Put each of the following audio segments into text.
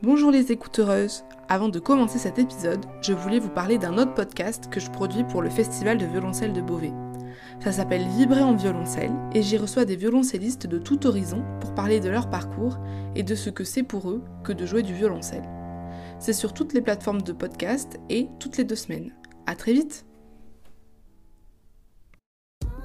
Bonjour les écouteuses Avant de commencer cet épisode, je voulais vous parler d'un autre podcast que je produis pour le Festival de violoncelle de Beauvais. Ça s'appelle Vibrer en violoncelle et j'y reçois des violoncellistes de tout horizon pour parler de leur parcours et de ce que c'est pour eux que de jouer du violoncelle. C'est sur toutes les plateformes de podcast et toutes les deux semaines. À très vite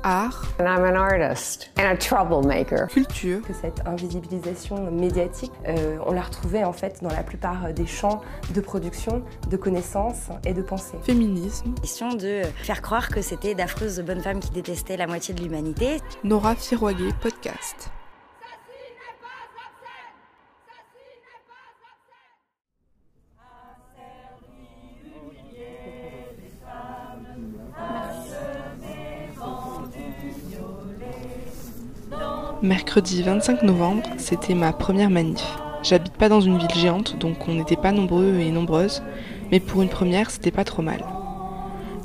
Art, And I'm an artist and a troublemaker. culture, que cette invisibilisation médiatique, euh, on la retrouvait en fait dans la plupart des champs de production, de connaissances et de pensée. féminisme, question de faire croire que c'était d'affreuses bonnes femmes qui détestaient la moitié de l'humanité. Nora Firoiguet podcast. Mercredi 25 novembre, c'était ma première manif. J'habite pas dans une ville géante, donc on n'était pas nombreux et nombreuses, mais pour une première, c'était pas trop mal.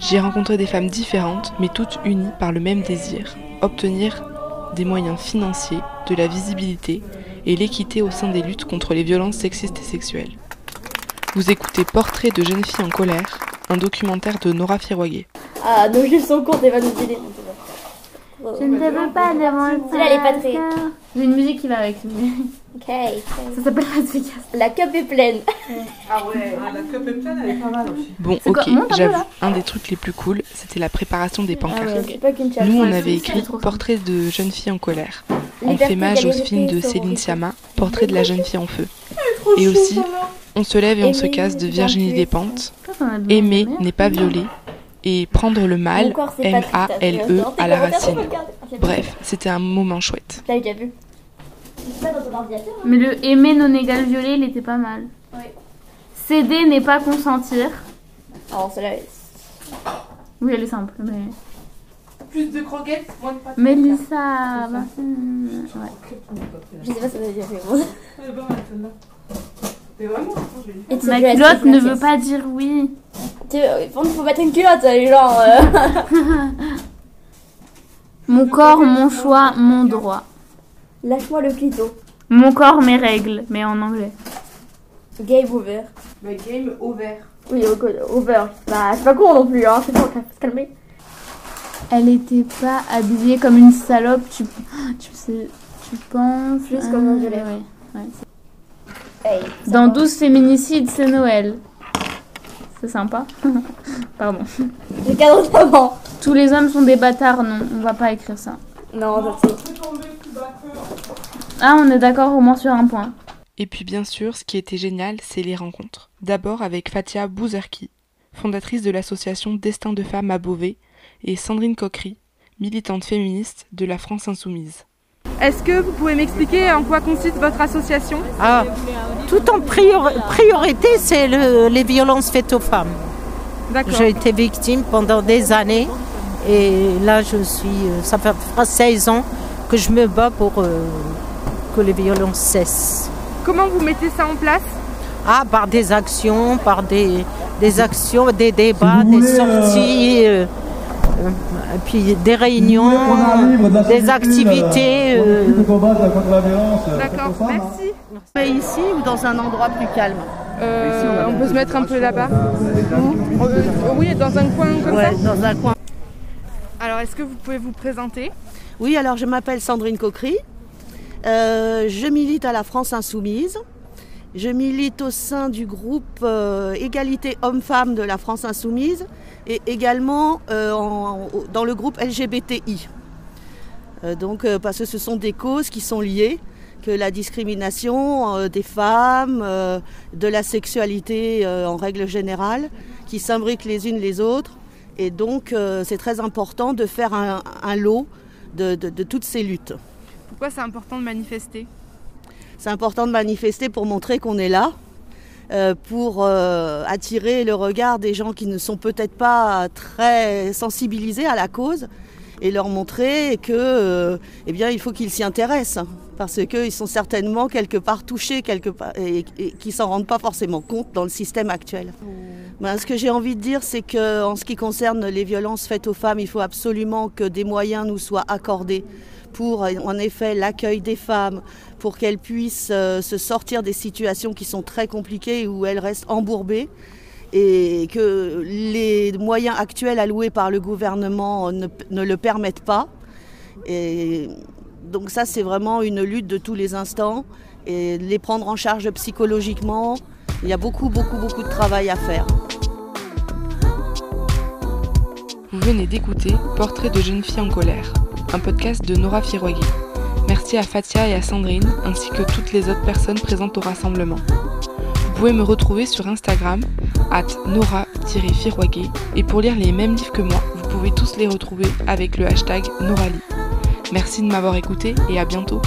J'y ai rencontré des femmes différentes, mais toutes unies par le même désir, obtenir des moyens financiers, de la visibilité et l'équité au sein des luttes contre les violences sexistes et sexuelles. Vous écoutez Portrait de jeune fille en colère, un documentaire de Nora Firoiguet. Ah, nos jeux sont courts filer. Je ne te veux pas devant le Celle-là, elle est pas très-. J'ai une musique qui va avec. Ok. Ça s'appelle Las Vegas. La cup est pleine. Bon, C'est ok, quoi Monte un peu, j'avoue, un des trucs les plus cool, c'était la préparation des pancartes. Pas qu'une chasse. Nous, on Ouais, avait écrit. Portrait de jeune fille en colère. En Liberté, fait mage au film de. Céline Sciamma, Portrait de la jeune fille en feu. Et aussi, on se lève et on se casse de Virginie pas Despentes. Aimer n'est pas violer. Et prendre le mal, M-A-L-E. E à la racine. Bref, c'était un moment chouette. T'as déjà vu hein Mais le aimer non égal violer, il était pas mal. Oui. Céder n'est pas consentir. Alors, celle-là, est- Oui, elle est simple, mais. Plus de croquettes, moins de pâtes. Mélissa. bah, hum, ouais. je sais pas si ça veut dire mais bon. It's a Ma culotte ne veut pas dire oui. Tu il faut mettre une culotte, euh, genre. euh. Mon corps, mon choix, mon droit. Lâche-moi le clito. Mon corps, mes règles, mais en anglais. Game over. game au vert. Oui, over. Bah, c'est pas con non plus, hein. C'est bon, faut se calmer. Elle était pas habillée comme une salope, tu, tu sais, tu penses. Juste comme un violet. ouais. Hey. Dans 12 féminicides, c'est Noël. C'est sympa. Pardon. Le cadre d'avant. Tous les hommes sont des bâtards, non, on va pas écrire ça. Non, ça. Ah, on est d'accord au moins sur un point. Et puis bien sûr, ce qui était génial, c'est les rencontres. D'abord avec Fatia Bouzerki, fondatrice de l'association Destin de femmes à Beauvais, et Sandrine Coquery, militante féministe de la France Insoumise. Est-ce que vous pouvez m'expliquer en quoi consiste votre association Ah, tout en prior- priorité, c'est le- les violences faites aux femmes. J'ai été victime pendant des années et là, je suis, euh, ça fait fera 16 ans que je me bats pour euh, que les violences cessent. Comment vous mettez ça en place Ah, par des actions, par des, des actions, des débats, des sorties, euh, euh, et puis des réunions, des activités. euh, D'accord, merci. Ici ou dans un endroit plus calme Euh, on peut se mettre un peu là-bas Euh, Oui, dans un coin comme Ouais, dans un coin. ça. Alors, est-ce que vous pouvez vous présenter? Oui, alors je m'appelle Sandrine Coquery. Euh, je milite à la France Insoumise. Je milite au sein du groupe euh, Égalité Hommes-Femmes de la France Insoumise et également euh, dans le groupe LGBTI. Euh, donc, parce que ce sont des causes qui sont liées, que la discrimination des femmes, de la sexualité en règle générale, qui s'imbriquent les unes les autres. Et donc, c'est très important de faire un, lot de toutes ces luttes. Pourquoi c'est important de manifester? C'est important de manifester pour montrer qu'on est là, euh, pour euh, attirer le regard des gens qui ne sont peut-être pas très sensibilisés à la cause et leur montrer que, euh, eh bien, il faut qu'ils s'y intéressent parce qu'ils sont certainement quelque part touchés quelque part, et, et qui s'en rendent pas forcément compte dans le système actuel. Ben, ce que j'ai envie de dire, c'est que en ce qui concerne les violences faites aux femmes, il faut absolument que des moyens nous soient accordés pour, en effet, l'accueil des femmes, pour qu'elles puissent euh, se sortir des situations qui sont très compliquées où elles restent embourbées et que les moyens actuels alloués par le gouvernement ne, le permettent pas. Et donc ça, c'est vraiment une lutte de tous les instants et les prendre en charge psychologiquement. Il y a beaucoup, beaucoup, beaucoup de travail à faire. Vous venez d'écouter Portrait de jeune fille en colère, un podcast de Nora Firoguet. Merci à Fatia et à Sandrine, ainsi que toutes les autres personnes présentes au rassemblement. Vous pouvez me retrouver sur Instagram, at nora-firoguet, et pour lire les mêmes livres que moi, vous pouvez tous les retrouver avec le hashtag Norali. Merci de m'avoir écouté et à bientôt.